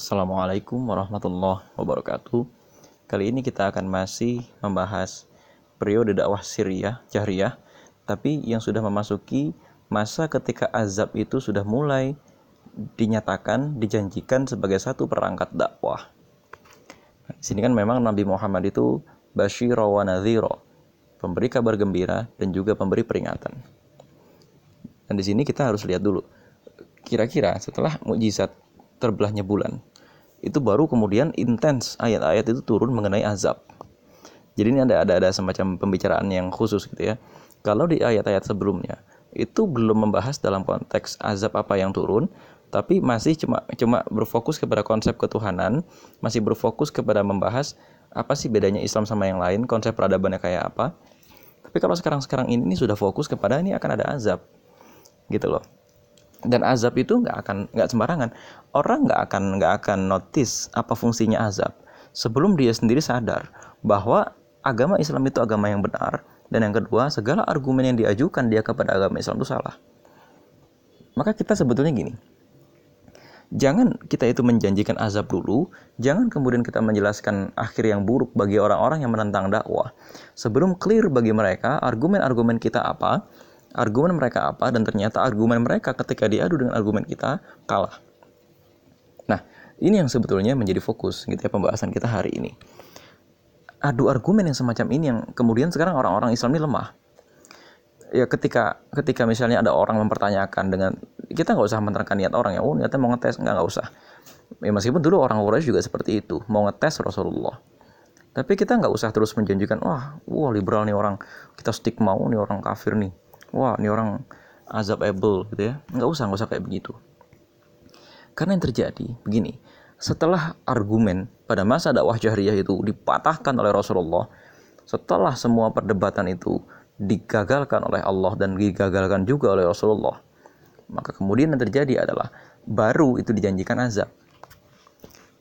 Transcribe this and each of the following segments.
Assalamualaikum warahmatullahi wabarakatuh. Kali ini kita akan masih membahas periode dakwah Syriah Jahriyah, tapi yang sudah memasuki masa ketika azab itu sudah mulai dinyatakan, dijanjikan sebagai satu perangkat dakwah. Di sini kan memang Nabi Muhammad itu basyira wa nadhira, pemberi kabar gembira dan juga pemberi peringatan. Dan di sini kita harus lihat dulu kira-kira setelah mukjizat terbelahnya bulan itu baru kemudian intens ayat-ayat itu turun mengenai azab. Jadi ini ada ada ada semacam pembicaraan yang khusus gitu ya. Kalau di ayat-ayat sebelumnya itu belum membahas dalam konteks azab apa yang turun, tapi masih cuma cuma berfokus kepada konsep ketuhanan, masih berfokus kepada membahas apa sih bedanya Islam sama yang lain, konsep peradabannya kayak apa. Tapi kalau sekarang-sekarang ini, ini sudah fokus kepada ini akan ada azab. Gitu loh dan azab itu nggak akan nggak sembarangan. Orang nggak akan nggak akan notice apa fungsinya azab sebelum dia sendiri sadar bahwa agama Islam itu agama yang benar. Dan yang kedua segala argumen yang diajukan dia kepada agama Islam itu salah. Maka kita sebetulnya gini. Jangan kita itu menjanjikan azab dulu. Jangan kemudian kita menjelaskan akhir yang buruk bagi orang-orang yang menentang dakwah. Sebelum clear bagi mereka argumen-argumen kita apa argumen mereka apa dan ternyata argumen mereka ketika diadu dengan argumen kita kalah. Nah, ini yang sebetulnya menjadi fokus gitu ya pembahasan kita hari ini. Adu argumen yang semacam ini yang kemudian sekarang orang-orang Islam ini lemah. Ya ketika ketika misalnya ada orang mempertanyakan dengan kita nggak usah menerangkan niat orang ya, oh niatnya mau ngetes nggak nggak usah. Ya meskipun dulu orang Quraisy juga seperti itu, mau ngetes Rasulullah. Tapi kita nggak usah terus menjanjikan, wah, wah liberal nih orang, kita stick mau nih orang kafir nih wah ini orang azab able gitu ya. Nggak usah nggak usah kayak begitu. Karena yang terjadi begini. Setelah argumen pada masa dakwah jahriyah itu dipatahkan oleh Rasulullah setelah semua perdebatan itu digagalkan oleh Allah dan digagalkan juga oleh Rasulullah maka kemudian yang terjadi adalah baru itu dijanjikan azab.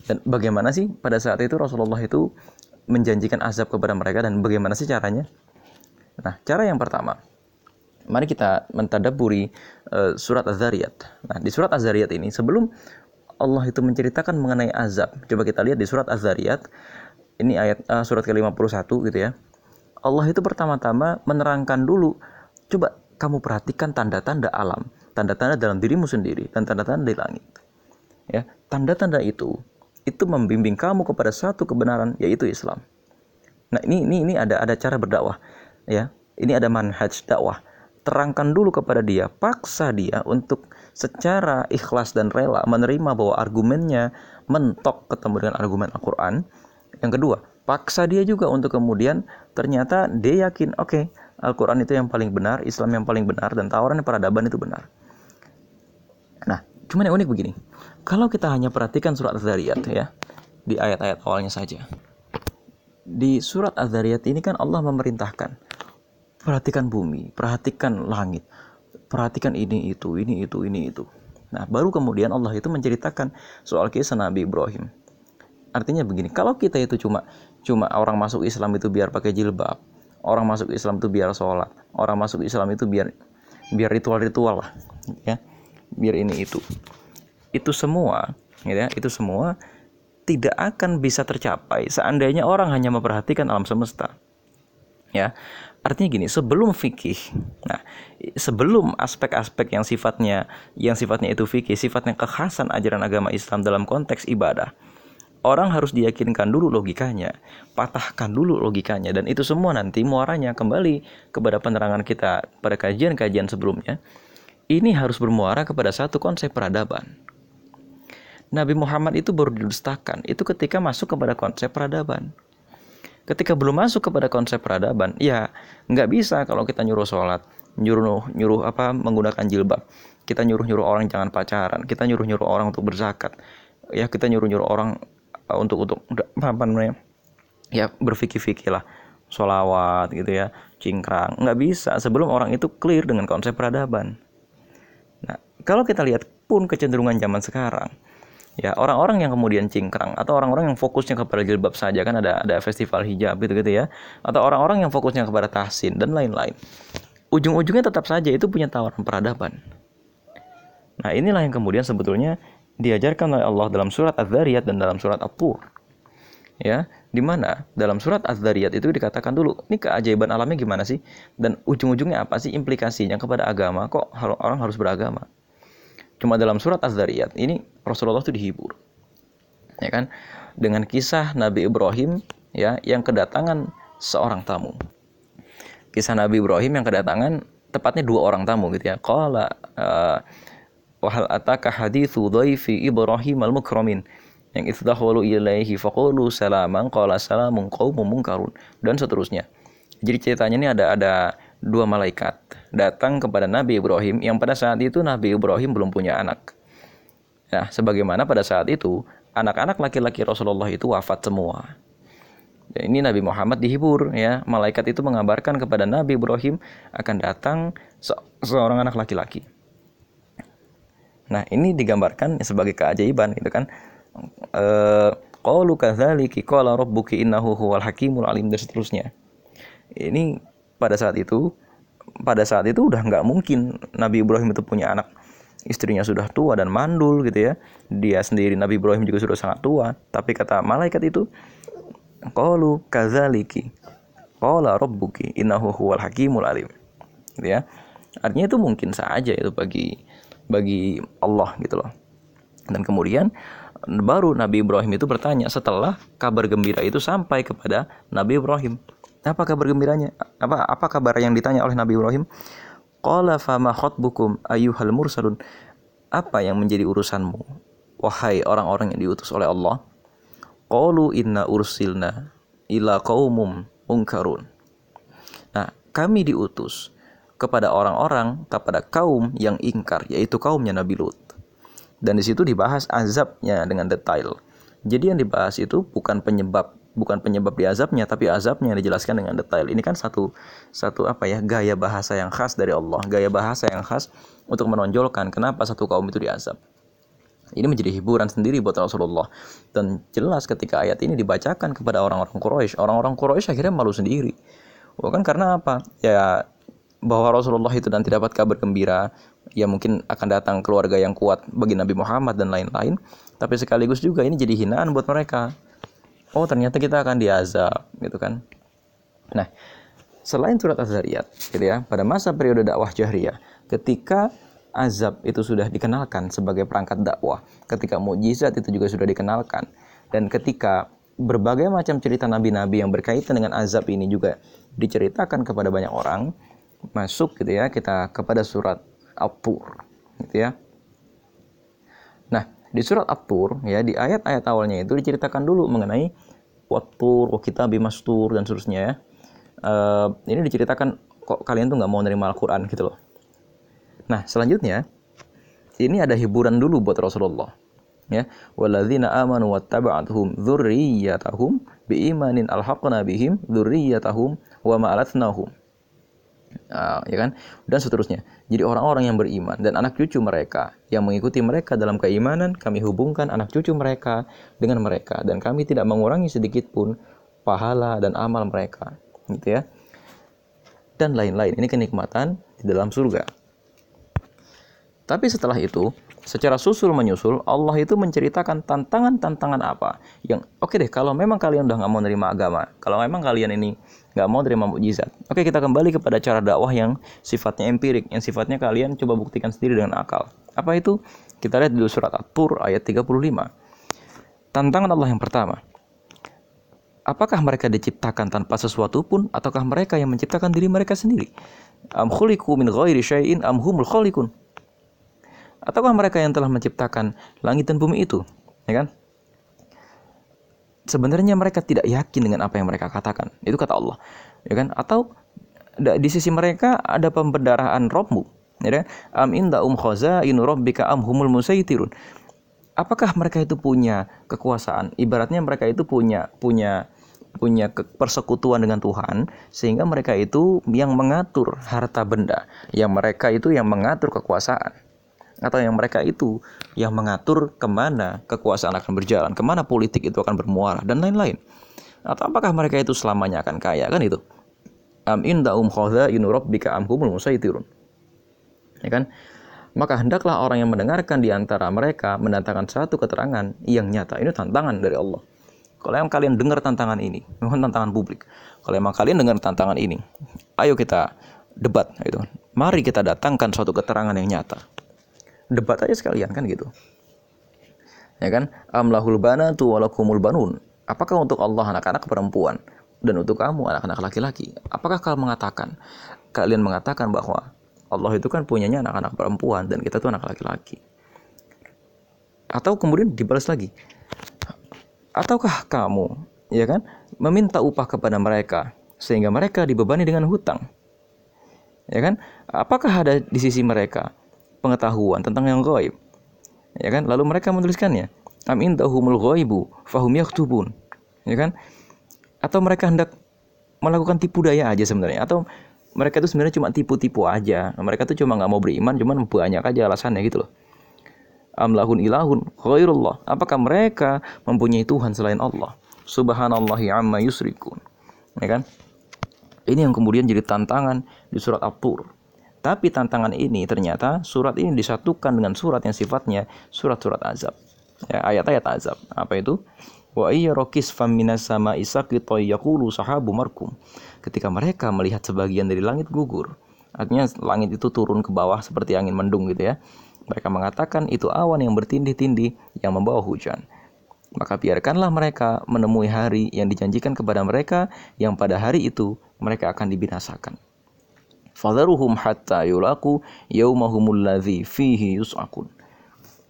Dan bagaimana sih pada saat itu Rasulullah itu menjanjikan azab kepada mereka dan bagaimana sih caranya? Nah cara yang pertama mari kita mentadaburi uh, surat Az-Zariyat. Nah, di surat Az-Zariyat ini sebelum Allah itu menceritakan mengenai azab. Coba kita lihat di surat Az-Zariyat. Ini ayat uh, surat ke-51 gitu ya. Allah itu pertama-tama menerangkan dulu coba kamu perhatikan tanda-tanda alam, tanda-tanda dalam dirimu sendiri dan tanda-tanda di langit. Ya, tanda-tanda itu itu membimbing kamu kepada satu kebenaran yaitu Islam. Nah, ini ini ini ada ada cara berdakwah ya. Ini ada manhaj dakwah terangkan dulu kepada dia, paksa dia untuk secara ikhlas dan rela menerima bahwa argumennya mentok ketemu dengan argumen Al-Quran. Yang kedua, paksa dia juga untuk kemudian ternyata dia yakin, oke, okay, Al-Quran itu yang paling benar, Islam yang paling benar, dan tawaran peradaban itu benar. Nah, cuman yang unik begini, kalau kita hanya perhatikan surat Az-Zariyat ya, di ayat-ayat awalnya saja. Di surat Az-Zariyat ini kan Allah memerintahkan perhatikan bumi, perhatikan langit, perhatikan ini itu, ini itu, ini itu. Nah, baru kemudian Allah itu menceritakan soal kisah Nabi Ibrahim. Artinya begini, kalau kita itu cuma cuma orang masuk Islam itu biar pakai jilbab, orang masuk Islam itu biar sholat, orang masuk Islam itu biar biar ritual-ritual lah, ya, biar ini itu. Itu semua, ya, itu semua tidak akan bisa tercapai seandainya orang hanya memperhatikan alam semesta. Ya, Artinya gini, sebelum fikih, nah sebelum aspek-aspek yang sifatnya yang sifatnya itu fikih, sifatnya kekhasan ajaran agama Islam dalam konteks ibadah, orang harus diyakinkan dulu logikanya, patahkan dulu logikanya, dan itu semua nanti muaranya kembali kepada penerangan kita pada kajian-kajian sebelumnya. Ini harus bermuara kepada satu konsep peradaban. Nabi Muhammad itu baru didustakan, itu ketika masuk kepada konsep peradaban ketika belum masuk kepada konsep peradaban ya nggak bisa kalau kita nyuruh sholat nyuruh nyuruh apa menggunakan jilbab. Kita nyuruh nyuruh orang jangan pacaran kita nyuruh nyuruh orang untuk berzakat. Ya kita nyuruh nyuruh orang uh, untuk untuk apa namanya ya berfikir-fikir lah sholawat gitu ya cingkrang nggak bisa sebelum orang itu clear dengan konsep peradaban. Nah kalau kita lihat pun kecenderungan zaman sekarang ya orang-orang yang kemudian cingkrang atau orang-orang yang fokusnya kepada jilbab saja kan ada ada festival hijab gitu gitu ya atau orang-orang yang fokusnya kepada tahsin dan lain-lain ujung-ujungnya tetap saja itu punya tawaran peradaban nah inilah yang kemudian sebetulnya diajarkan oleh Allah dalam surat Az-Zariyat dan dalam surat At-Tur. Ya, di mana dalam surat Az-Zariyat itu dikatakan dulu, ini keajaiban alamnya gimana sih? Dan ujung-ujungnya apa sih implikasinya kepada agama? Kok orang harus beragama? Cuma dalam surat Az-Zariyat ini Rasulullah itu dihibur. Ya kan? Dengan kisah Nabi Ibrahim ya yang kedatangan seorang tamu. Kisah Nabi Ibrahim yang kedatangan tepatnya dua orang tamu gitu ya. Qala uh, wahal ataka hadithu dhaifi Ibrahim al-mukramin yang ithdahwalu ilaihi faqulu salaman qala salamun qaumun munkarun dan seterusnya. Jadi ceritanya ini ada ada dua malaikat datang kepada Nabi Ibrahim yang pada saat itu Nabi Ibrahim belum punya anak. Nah, sebagaimana pada saat itu anak-anak laki-laki Rasulullah itu wafat semua. Ya, ini Nabi Muhammad dihibur ya. Malaikat itu mengabarkan kepada Nabi Ibrahim akan datang se seorang anak laki-laki. Nah, ini digambarkan sebagai keajaiban gitu kan. Eh, qalu kadzaliki qala rabbuki innahu huwal hakimul alim dan seterusnya. Ini pada saat itu pada saat itu udah nggak mungkin Nabi Ibrahim itu punya anak. Istrinya sudah tua dan mandul gitu ya. Dia sendiri Nabi Ibrahim juga sudah sangat tua. Tapi kata malaikat itu qalu kadzaliki qala rabbuki innahu huwal hakimul alim. Gitu ya. Artinya itu mungkin saja itu bagi bagi Allah gitu loh. Dan kemudian baru Nabi Ibrahim itu bertanya setelah kabar gembira itu sampai kepada Nabi Ibrahim. Apa kabar gembiranya? Apa apa kabar yang ditanya oleh Nabi Ibrahim? Qala fama khatbukum ayyuhal mursalun. Apa yang menjadi urusanmu wahai orang-orang yang diutus oleh Allah? Qalu inna ursilna ila qaumum munkarun. Nah, kami diutus kepada orang-orang, kepada kaum yang ingkar, yaitu kaumnya Nabi Lut. Dan di situ dibahas azabnya dengan detail. Jadi yang dibahas itu bukan penyebab bukan penyebab di azabnya, tapi azabnya dijelaskan dengan detail. Ini kan satu satu apa ya gaya bahasa yang khas dari Allah, gaya bahasa yang khas untuk menonjolkan kenapa satu kaum itu diazab. Ini menjadi hiburan sendiri buat Rasulullah. Dan jelas ketika ayat ini dibacakan kepada orang-orang Quraisy, orang-orang Quraisy akhirnya malu sendiri. Bukan karena apa? Ya bahwa Rasulullah itu nanti dapat kabar gembira, ya mungkin akan datang keluarga yang kuat bagi Nabi Muhammad dan lain-lain, tapi sekaligus juga ini jadi hinaan buat mereka. Oh, ternyata kita akan diazab, gitu kan. Nah, selain surat Az-Zariyat, gitu ya, pada masa periode dakwah jahriyah, ketika azab itu sudah dikenalkan sebagai perangkat dakwah, ketika mukjizat itu juga sudah dikenalkan, dan ketika berbagai macam cerita nabi-nabi yang berkaitan dengan azab ini juga diceritakan kepada banyak orang, masuk gitu ya kita kepada surat At-Tur gitu ya. Nah, di surat At-Tur ya di ayat-ayat awalnya itu diceritakan dulu mengenai Wat-Tur, kita bimastur dan seterusnya ya. Uh, ini diceritakan kok kalian tuh nggak mau nerima Al-Qur'an gitu loh. Nah, selanjutnya ini ada hiburan dulu buat Rasulullah ya walladzina amanu wattaba'atuhum dzurriyyatahum biimanin alhaqna bihim dzurriyyatahum wa ma'alatnahum uh, ya kan? Dan seterusnya. Jadi orang-orang yang beriman dan anak cucu mereka yang mengikuti mereka dalam keimanan kami hubungkan anak cucu mereka dengan mereka. Dan kami tidak mengurangi sedikit pun pahala dan amal mereka. Gitu ya. Dan lain-lain. Ini kenikmatan di dalam surga. Tapi setelah itu secara susul menyusul Allah itu menceritakan tantangan-tantangan apa yang oke okay deh kalau memang kalian udah nggak mau nerima agama kalau memang kalian ini nggak mau terima mukjizat oke okay, kita kembali kepada cara dakwah yang sifatnya empirik yang sifatnya kalian coba buktikan sendiri dengan akal. Apa itu? Kita lihat dulu surat At-Tur ayat 35 tantangan Allah yang pertama. Apakah mereka diciptakan tanpa sesuatu pun ataukah mereka yang menciptakan diri mereka sendiri? Am khuliqu min ghairi syai'in am humul Ataukah mereka yang telah menciptakan langit dan bumi itu? Ya kan? Sebenarnya mereka tidak yakin dengan apa yang mereka katakan. Itu kata Allah. Ya kan? Atau di sisi mereka ada pembedaraan robmu. Ya kan? Am inda um khazainu rabbika am humul musaitirun. Apakah mereka itu punya kekuasaan? Ibaratnya mereka itu punya punya punya persekutuan dengan Tuhan sehingga mereka itu yang mengatur harta benda, yang mereka itu yang mengatur kekuasaan atau yang mereka itu yang mengatur ke mana kekuasaan akan berjalan, ke mana politik itu akan bermuara dan lain-lain. Atau apakah mereka itu selamanya akan kaya kan itu? Am inda um khazainu rabbika am humul musaitirun. Ya kan? Maka hendaklah orang yang mendengarkan di antara mereka mendatangkan satu keterangan yang nyata. Ini tantangan dari Allah. Kalau yang kalian dengar tantangan ini, mohon tantangan publik. Kalau emang kalian dengar tantangan ini, ayo kita debat gitu. Mari kita datangkan suatu keterangan yang nyata. Debat aja sekalian kan gitu. Ya kan? Amlahul banatu walakumul banun. Apakah untuk Allah anak-anak perempuan dan untuk kamu anak-anak laki-laki? Apakah kalian mengatakan kalian mengatakan bahwa Allah itu kan punyanya anak-anak perempuan dan kita tuh anak laki-laki. Atau kemudian dibalas lagi. Ataukah kamu, ya kan, meminta upah kepada mereka sehingga mereka dibebani dengan hutang? Ya kan? Apakah ada di sisi mereka pengetahuan tentang yang gaib? Ya kan? Lalu mereka menuliskannya. Am indahumul ghaibu fahum yaktubun. Ya kan? Atau mereka hendak melakukan tipu daya aja sebenarnya atau mereka itu sebenarnya cuma tipu-tipu aja mereka tuh cuma nggak mau beriman cuman banyak aja alasannya gitu loh amlahun ilahun khairullah apakah mereka mempunyai Tuhan selain Allah subhanallahi amma yusrikun ya kan ini yang kemudian jadi tantangan di surat At-Tur tapi tantangan ini ternyata surat ini disatukan dengan surat yang sifatnya surat-surat azab. Ya, ayat-ayat azab. Apa itu? Wa iya rokis sama sahabu markum. Ketika mereka melihat sebagian dari langit gugur artinya langit itu turun ke bawah seperti angin mendung gitu ya mereka mengatakan itu awan yang bertindih-tindih yang membawa hujan. Maka biarkanlah mereka menemui hari yang dijanjikan kepada mereka yang pada hari itu mereka akan dibinasakan fadharuhum hatta yulaku yaumahumul ladzi fihi yus'akun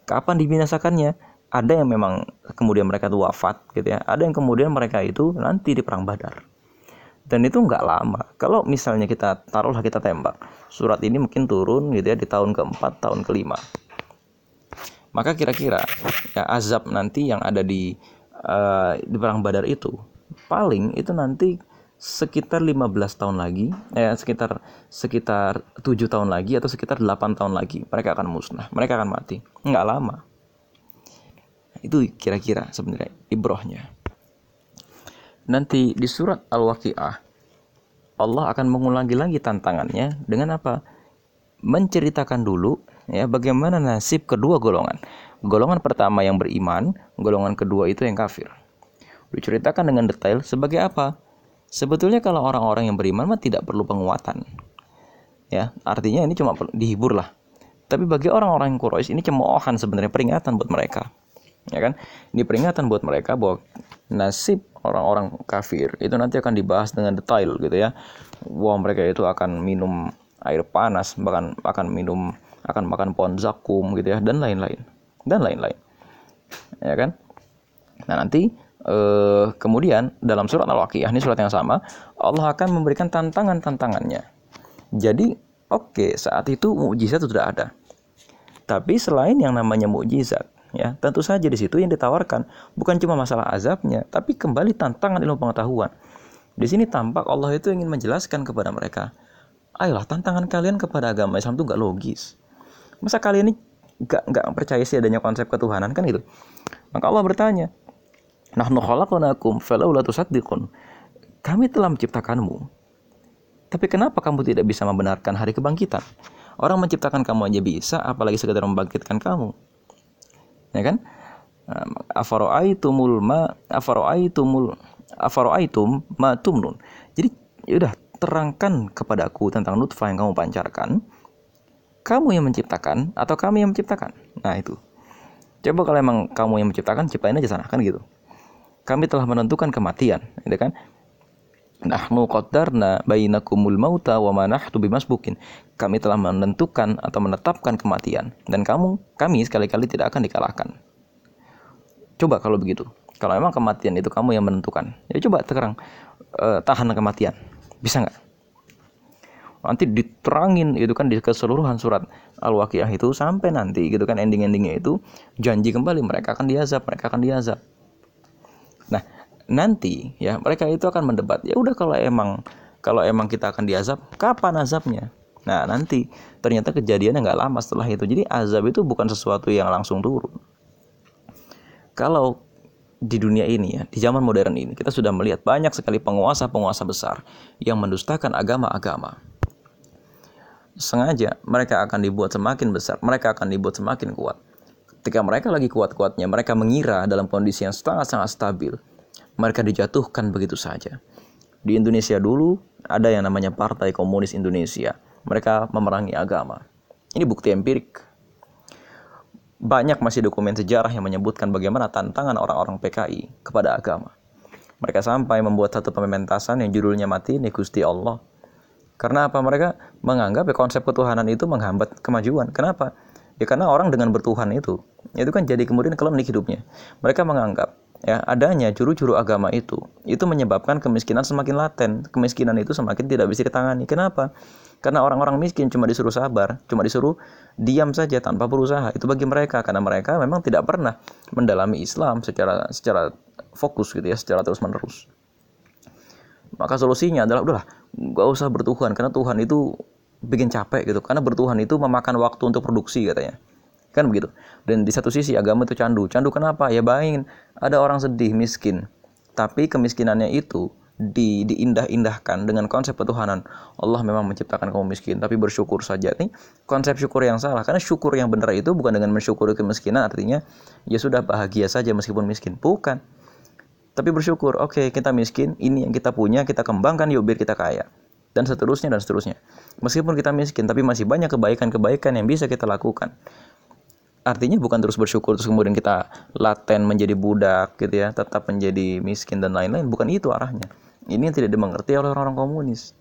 kapan dibinasakannya? Ada yang memang kemudian mereka itu wafat gitu ya. Ada yang kemudian mereka itu nanti di perang badar. Dan itu nggak lama. Kalau misalnya kita taruhlah kita tembak surat ini mungkin turun gitu ya di tahun keempat tahun kelima. Maka kira-kira ya azab nanti yang ada di uh, di perang badar itu paling itu nanti sekitar 15 tahun lagi eh sekitar sekitar 7 tahun lagi atau sekitar 8 tahun lagi mereka akan musnah mereka akan mati nggak lama itu kira-kira sebenarnya ibrohnya. Nanti di surat Al-Waqi'ah Allah akan mengulangi lagi tantangannya dengan apa? Menceritakan dulu ya bagaimana nasib kedua golongan. Golongan pertama yang beriman, golongan kedua itu yang kafir. Diceritakan dengan detail sebagai apa? Sebetulnya kalau orang-orang yang beriman mah tidak perlu penguatan. Ya, artinya ini cuma dihibur lah. Tapi bagi orang-orang yang Quraisy ini cemoohan sebenarnya peringatan buat mereka. Ya kan? Ini peringatan buat mereka bahwa nasib orang-orang kafir itu nanti akan dibahas dengan detail gitu ya. Bahwa mereka itu akan minum air panas bahkan akan minum akan makan pohon zakum gitu ya dan lain-lain. Dan lain-lain. Ya kan? Nah nanti eh, kemudian dalam surat al-waqiah ini surat yang sama Allah akan memberikan tantangan-tantangannya. Jadi oke okay, saat itu mukjizat sudah ada. Tapi selain yang namanya mukjizat ya tentu saja di situ yang ditawarkan bukan cuma masalah azabnya tapi kembali tantangan ilmu pengetahuan. Di sini tampak Allah itu ingin menjelaskan kepada mereka ayolah tantangan kalian kepada agama Islam itu gak logis. Masa kalian ini gak, gak percaya sih adanya konsep ketuhanan? Kan gitu. Maka Allah bertanya nahnu khalaqnakum falaula tusaddiqun. Kami telah menciptakanmu. Tapi kenapa kamu tidak bisa membenarkan hari kebangkitan? Orang menciptakan kamu aja bisa apalagi sekedar membangkitkan kamu. Ya kan? Afaroaitumul ma afaroaitumul afaroaitum ma tumnun. Jadi yaudah terangkan kepadaku tentang nutfah yang kamu pancarkan. Kamu yang menciptakan atau kami yang menciptakan? Nah itu. Coba kalau emang kamu yang menciptakan ciptain aja sana kan gitu kami telah menentukan kematian gitu kan Nahnu qaddarna bainakumul mauta wa ma nahtu bimasbukin. Kami telah menentukan atau menetapkan kematian dan kamu kami sekali-kali tidak akan dikalahkan. Coba kalau begitu. Kalau memang kematian itu kamu yang menentukan. Ya coba sekarang uh, tahan kematian. Bisa nggak? Nanti diterangin itu kan di keseluruhan surat Al-Waqiah itu sampai nanti gitu kan ending-endingnya itu janji kembali mereka akan diazab, mereka akan diazab. Nah, nanti ya mereka itu akan mendebat. Ya udah kalau emang kalau emang kita akan diazab kapan azabnya? Nah nanti ternyata kejadiannya nggak lama setelah itu. Jadi azab itu bukan sesuatu yang langsung turun. Kalau di dunia ini ya di zaman modern ini kita sudah melihat banyak sekali penguasa-penguasa besar yang mendustakan agama-agama. Sengaja mereka akan dibuat semakin besar, mereka akan dibuat semakin kuat. Ketika mereka lagi kuat-kuatnya, mereka mengira dalam kondisi yang sangat-sangat stabil, mereka dijatuhkan begitu saja. Di Indonesia dulu ada yang namanya Partai Komunis Indonesia. Mereka memerangi agama. Ini bukti empirik. Banyak masih dokumen sejarah yang menyebutkan bagaimana tantangan orang-orang PKI kepada agama. Mereka sampai membuat satu pementasan yang judulnya mati ini Gusti Allah karena apa? Mereka menganggap ya konsep ketuhanan itu menghambat kemajuan. Kenapa? Ya karena orang dengan bertuhan itu, itu kan jadi kemudian klinik hidupnya. Mereka menganggap ya adanya juru-juru agama itu, itu menyebabkan kemiskinan semakin laten. Kemiskinan itu semakin tidak bisa ditangani. Kenapa? Karena orang-orang miskin cuma disuruh sabar, cuma disuruh diam saja tanpa berusaha. Itu bagi mereka karena mereka memang tidak pernah mendalami Islam secara secara fokus gitu ya, secara terus-menerus. Maka solusinya adalah udahlah gak usah bertuhan karena Tuhan itu bikin capek gitu karena bertuhan itu memakan waktu untuk produksi katanya kan begitu. Dan di satu sisi agama itu candu. Candu kenapa? Ya bayangin ada orang sedih miskin. Tapi kemiskinannya itu di diindah-indahkan dengan konsep ketuhanan. Allah memang menciptakan kamu miskin tapi bersyukur saja. Nih konsep syukur yang salah. Karena syukur yang benar itu bukan dengan mensyukuri kemiskinan. Artinya ya sudah bahagia saja meskipun miskin. Bukan. Tapi bersyukur, oke okay, kita miskin, ini yang kita punya, kita kembangkan yuk biar kita kaya. Dan seterusnya dan seterusnya. Meskipun kita miskin, tapi masih banyak kebaikan-kebaikan yang bisa kita lakukan. Artinya bukan terus bersyukur terus kemudian kita laten menjadi budak gitu ya, tetap menjadi miskin dan lain-lain. Bukan itu arahnya. Ini yang tidak dimengerti oleh orang-orang komunis.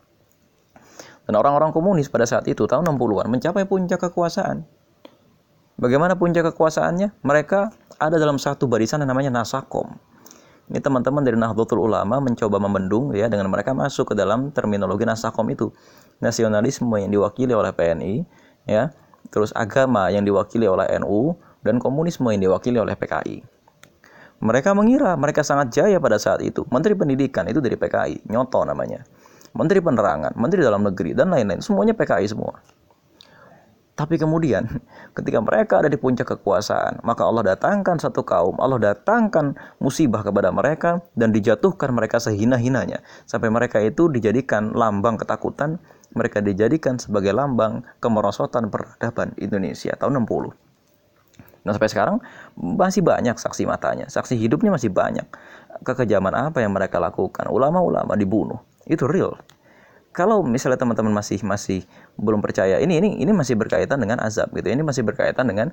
Dan orang-orang komunis pada saat itu tahun 60-an mencapai puncak kekuasaan. Bagaimana puncak kekuasaannya? Mereka ada dalam satu barisan yang namanya Nasakom. Ini teman-teman dari Nahdlatul Ulama mencoba membendung ya dengan mereka masuk ke dalam terminologi Nasakom itu. Nasionalisme yang diwakili oleh PNI ya, terus agama yang diwakili oleh NU dan komunisme yang diwakili oleh PKI. Mereka mengira mereka sangat jaya pada saat itu. Menteri Pendidikan itu dari PKI, Nyoto namanya. Menteri Penerangan, Menteri Dalam Negeri dan lain-lain, semuanya PKI semua. Tapi kemudian ketika mereka ada di puncak kekuasaan, maka Allah datangkan satu kaum, Allah datangkan musibah kepada mereka dan dijatuhkan mereka sehina-hinanya sampai mereka itu dijadikan lambang ketakutan, mereka dijadikan sebagai lambang kemerosotan peradaban Indonesia tahun 60. Nah sampai sekarang masih banyak saksi matanya, saksi hidupnya masih banyak. Kekejaman apa yang mereka lakukan? Ulama-ulama dibunuh. Itu real kalau misalnya teman-teman masih masih belum percaya ini ini ini masih berkaitan dengan azab gitu ini masih berkaitan dengan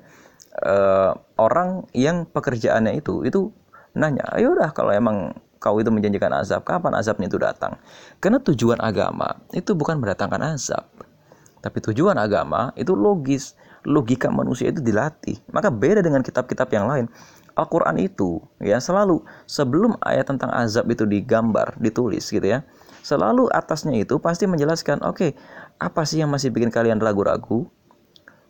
uh, orang yang pekerjaannya itu itu nanya ayo udah kalau emang kau itu menjanjikan azab. Kapan azabnya itu datang? Karena tujuan agama itu bukan mendatangkan azab. Tapi tujuan agama itu logis. Logika manusia itu dilatih. Maka beda dengan kitab-kitab yang lain. Al-Quran itu ya selalu sebelum ayat tentang azab itu digambar ditulis gitu ya selalu atasnya itu pasti menjelaskan, oke, okay, apa sih yang masih bikin kalian ragu-ragu?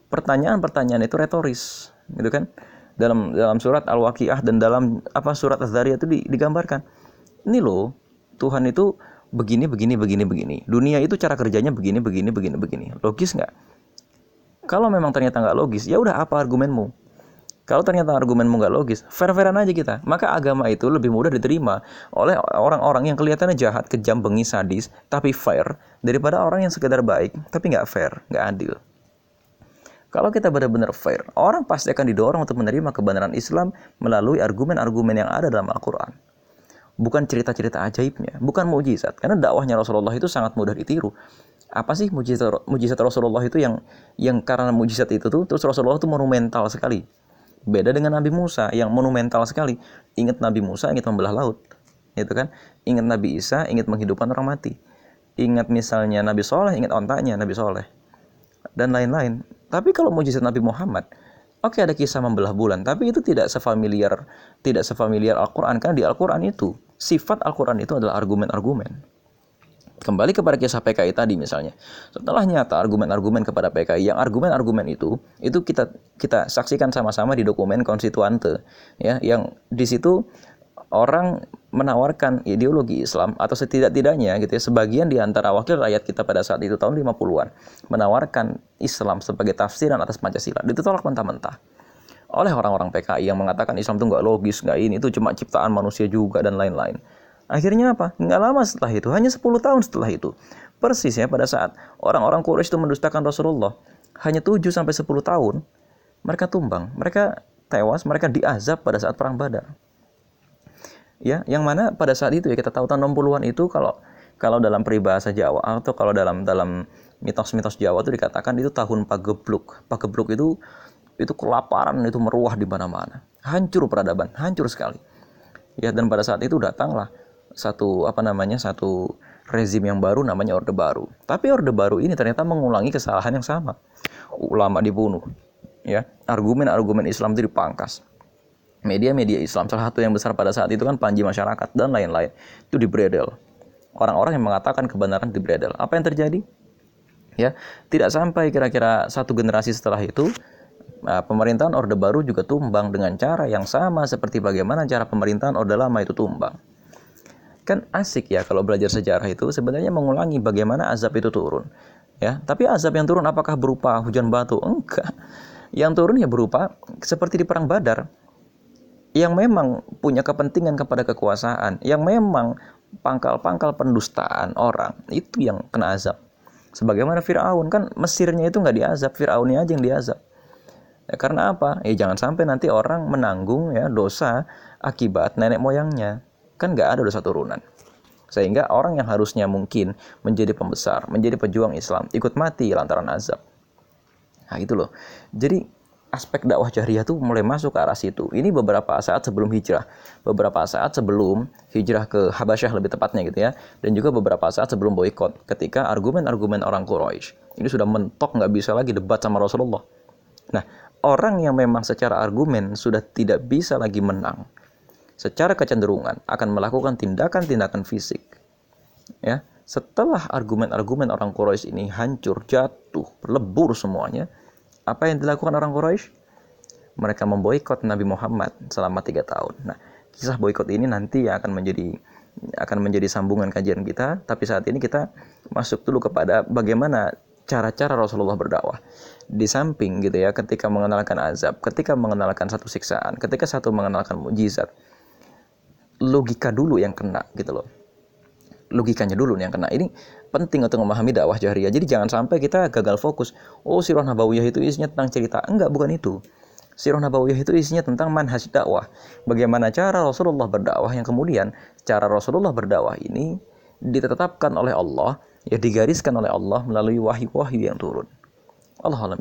Pertanyaan-pertanyaan itu retoris, gitu kan? Dalam dalam surat Al-Waqiah dan dalam apa surat Az-Zariyat itu digambarkan. Ini loh, Tuhan itu begini begini begini begini. Dunia itu cara kerjanya begini begini begini begini. Logis nggak? Kalau memang ternyata nggak logis, ya udah apa argumenmu? Kalau ternyata argumenmu nggak logis, fair-fairan aja kita. Maka agama itu lebih mudah diterima oleh orang-orang yang kelihatannya jahat, kejam, bengis, sadis, tapi fair, daripada orang yang sekedar baik, tapi nggak fair, nggak adil. Kalau kita benar-benar fair, orang pasti akan didorong untuk menerima kebenaran Islam melalui argumen-argumen yang ada dalam Al-Quran. Bukan cerita-cerita ajaibnya, bukan mujizat. Karena dakwahnya Rasulullah itu sangat mudah ditiru apa sih mujizat mujizat Rasulullah itu yang yang karena mujizat itu tuh terus Rasulullah itu monumental sekali Beda dengan Nabi Musa yang monumental sekali. Ingat Nabi Musa, ingat membelah laut. Gitu kan? Ingat Nabi Isa, ingat menghidupkan orang mati. Ingat misalnya Nabi Soleh, ingat ontaknya Nabi Soleh. Dan lain-lain. Tapi kalau mujizat Nabi Muhammad, oke okay, ada kisah membelah bulan, tapi itu tidak sefamiliar tidak sefamiliar Al-Qur'an kan di Al-Qur'an itu sifat Al-Qur'an itu adalah argumen-argumen. Kembali kepada kisah PKI tadi misalnya. Setelah nyata argumen-argumen kepada PKI, yang argumen-argumen itu itu kita kita saksikan sama-sama di dokumen konstituante ya, yang di situ orang menawarkan ideologi Islam atau setidak-tidaknya gitu ya sebagian di antara wakil rakyat kita pada saat itu tahun 50-an menawarkan Islam sebagai tafsiran atas Pancasila ditolak mentah-mentah oleh orang-orang PKI yang mengatakan Islam itu nggak logis, nggak ini, itu cuma ciptaan manusia juga dan lain-lain. Akhirnya apa? Nggak lama setelah itu, hanya 10 tahun setelah itu. Persis ya pada saat orang-orang Quraisy itu mendustakan Rasulullah, hanya 7 sampai 10 tahun mereka tumbang, mereka tewas, mereka diazab pada saat perang Badar. Ya, yang mana pada saat itu ya kita tahu tahun 60-an itu kalau kalau dalam peribahasa Jawa atau kalau dalam dalam mitos-mitos Jawa itu dikatakan itu tahun pagebluk. Pagebluk itu itu kelaparan itu meruah di mana-mana. Hancur peradaban, hancur sekali. Ya dan pada saat itu datanglah satu apa namanya satu rezim yang baru namanya Orde Baru. Tapi Orde Baru ini ternyata mengulangi kesalahan yang sama. Ulama dibunuh, ya. Argumen-argumen Islam itu dipangkas. Media-media Islam salah satu yang besar pada saat itu kan Panji Masyarakat dan lain-lain itu dibredel. Orang-orang yang mengatakan kebenaran dibredel. Apa yang terjadi? Ya, tidak sampai kira-kira satu generasi setelah itu Nah, pemerintahan Orde Baru juga tumbang dengan cara yang sama seperti bagaimana cara pemerintahan Orde Lama itu tumbang. Kan asik ya kalau belajar sejarah itu sebenarnya mengulangi bagaimana azab itu turun. Ya, tapi azab yang turun apakah berupa hujan batu? Enggak. Yang turun ya berupa seperti di perang Badar. Yang memang punya kepentingan kepada kekuasaan, yang memang pangkal-pangkal pendustaan orang, itu yang kena azab. Sebagaimana Fir'aun, kan Mesirnya itu nggak diazab, Fir'aunnya aja yang diazab. Ya, karena apa? Ya jangan sampai nanti orang menanggung ya dosa akibat nenek moyangnya. Kan nggak ada dosa turunan. Sehingga orang yang harusnya mungkin menjadi pembesar, menjadi pejuang Islam, ikut mati lantaran azab. Nah itu loh. Jadi aspek dakwah jahriyah tuh mulai masuk ke arah situ. Ini beberapa saat sebelum hijrah, beberapa saat sebelum hijrah ke Habasyah lebih tepatnya gitu ya, dan juga beberapa saat sebelum boykot. Ketika argumen-argumen orang Quraisy ini sudah mentok nggak bisa lagi debat sama Rasulullah. Nah, orang yang memang secara argumen sudah tidak bisa lagi menang, secara kecenderungan akan melakukan tindakan-tindakan fisik. Ya, setelah argumen-argumen orang Quraisy ini hancur, jatuh, lebur semuanya, apa yang dilakukan orang Quraisy? Mereka memboikot Nabi Muhammad selama tiga tahun. Nah, kisah boikot ini nanti akan menjadi akan menjadi sambungan kajian kita. Tapi saat ini kita masuk dulu kepada bagaimana cara-cara Rasulullah berdakwah. Di samping gitu ya, ketika mengenalkan azab, ketika mengenalkan satu siksaan, ketika satu mengenalkan mujizat, logika dulu yang kena gitu loh. Logikanya dulu yang kena. Ini penting untuk memahami dakwah jahriyah. Jadi jangan sampai kita gagal fokus. Oh, sirah nabawiyah itu isinya tentang cerita. Enggak, bukan itu. Sirah nabawiyah itu isinya tentang manhaj dakwah. Bagaimana cara Rasulullah berdakwah yang kemudian cara Rasulullah berdakwah ini ditetapkan oleh Allah ya digariskan oleh Allah melalui wahyu-wahyu yang turun. Allah alam